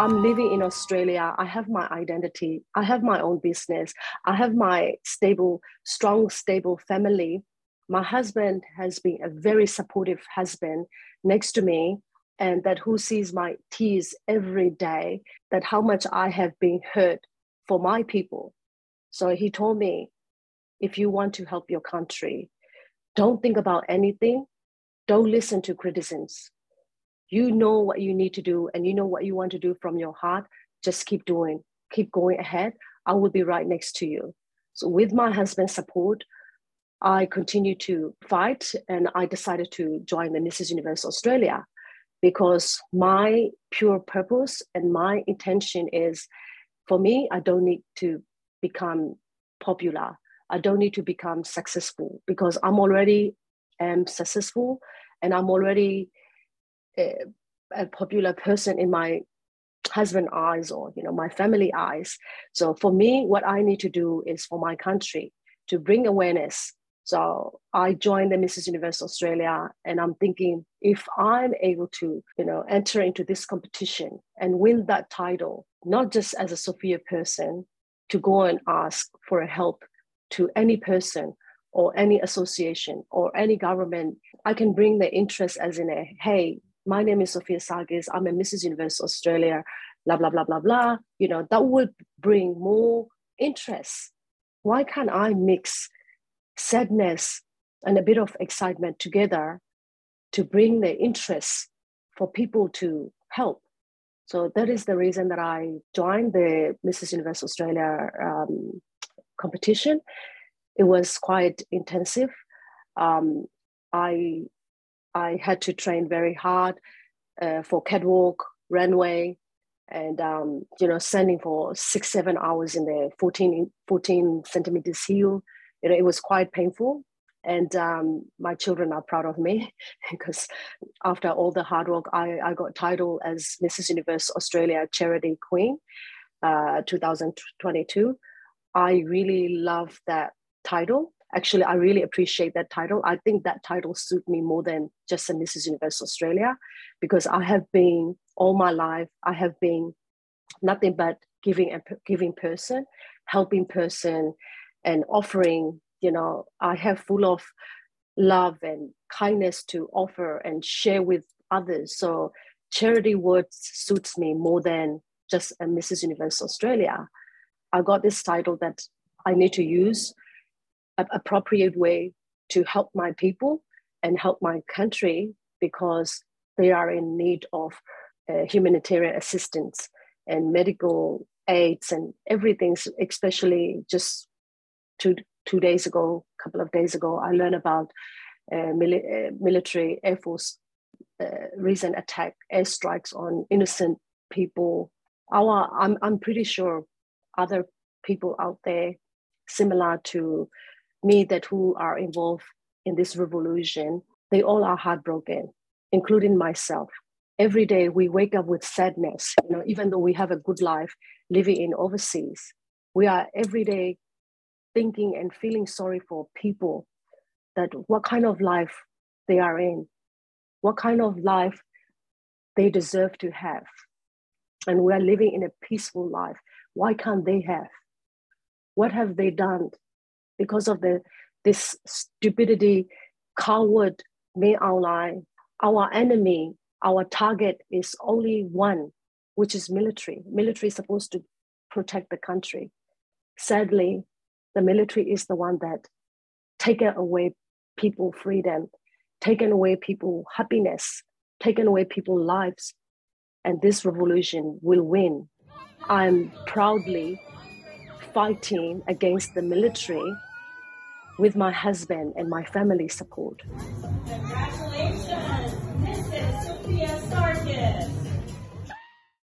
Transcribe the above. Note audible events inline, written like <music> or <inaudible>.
I'm living in Australia. I have my identity. I have my own business. I have my stable, strong, stable family. My husband has been a very supportive husband next to me, and that who sees my tears every day, that how much I have been hurt for my people. So he told me, if you want to help your country, don't think about anything. Don't listen to criticisms you know what you need to do and you know what you want to do from your heart. Just keep doing keep going ahead. I will be right next to you. So with my husband's support i continue to fight and i decided to join the mrs universe australia because my pure purpose and my intention is for me i don't need to become popular. I don't need to become successful because i'm already am successful and i'm already a, a popular person in my husband eyes or you know my family eyes. So for me what i need to do is for my country to bring awareness. So i joined the mrs universe australia and i'm thinking if i'm able to you know enter into this competition and win that title not just as a sophia person to go and ask for a help to any person or any association or any government i can bring the interest as in a hey my name is Sophia Sarkis. I'm a Mrs. Universe Australia, blah, blah, blah, blah, blah. You know, that would bring more interest. Why can't I mix sadness and a bit of excitement together to bring the interest for people to help? So that is the reason that I joined the Mrs. Universe Australia um, competition. It was quite intensive. Um, I I had to train very hard uh, for catwalk, runway, and um, you know, standing for six, seven hours in the 14, 14 centimeters heel. You know, it was quite painful. And um, my children are proud of me <laughs> because after all the hard work, I, I got title as Mrs. Universe Australia Charity Queen, uh, 2022. I really love that title actually i really appreciate that title. I think that title suit me more than just a mrs universe australia because i have been all my life i have been nothing but giving a giving person helping person and offering you know i have full of love and kindness to offer and share with others. So charity words suits me more than just a mrs universe australia. I got this title that i need to use appropriate way to help my people and help my country because they are in need of uh, humanitarian assistance and medical aids and everything especially just two two days ago a couple of days ago i learned about uh, mili- uh, military air force uh, recent attack airstrikes on innocent people. Our I'm, I'm pretty sure other people out there similar to me that who are involved in this revolution, they all are heartbroken, including myself. Every day we wake up with sadness, you know, even though we have a good life living in overseas. We are every day thinking and feeling sorry for people that what kind of life they are in, what kind of life they deserve to have. And we are living in a peaceful life. Why can't they have? What have they done because of the this stupidity, coward Min Aung Hlaing. Our enemy, our target is only one, which is military. Military is supposed to protect the country. Sadly, the military is the one that taken away people freedom, taken away people happiness, taken away people lives, and this revolution will win. I'm proudly fighting against the military with my husband and my family support. Congratulations, Mrs. Sophia Sarkis.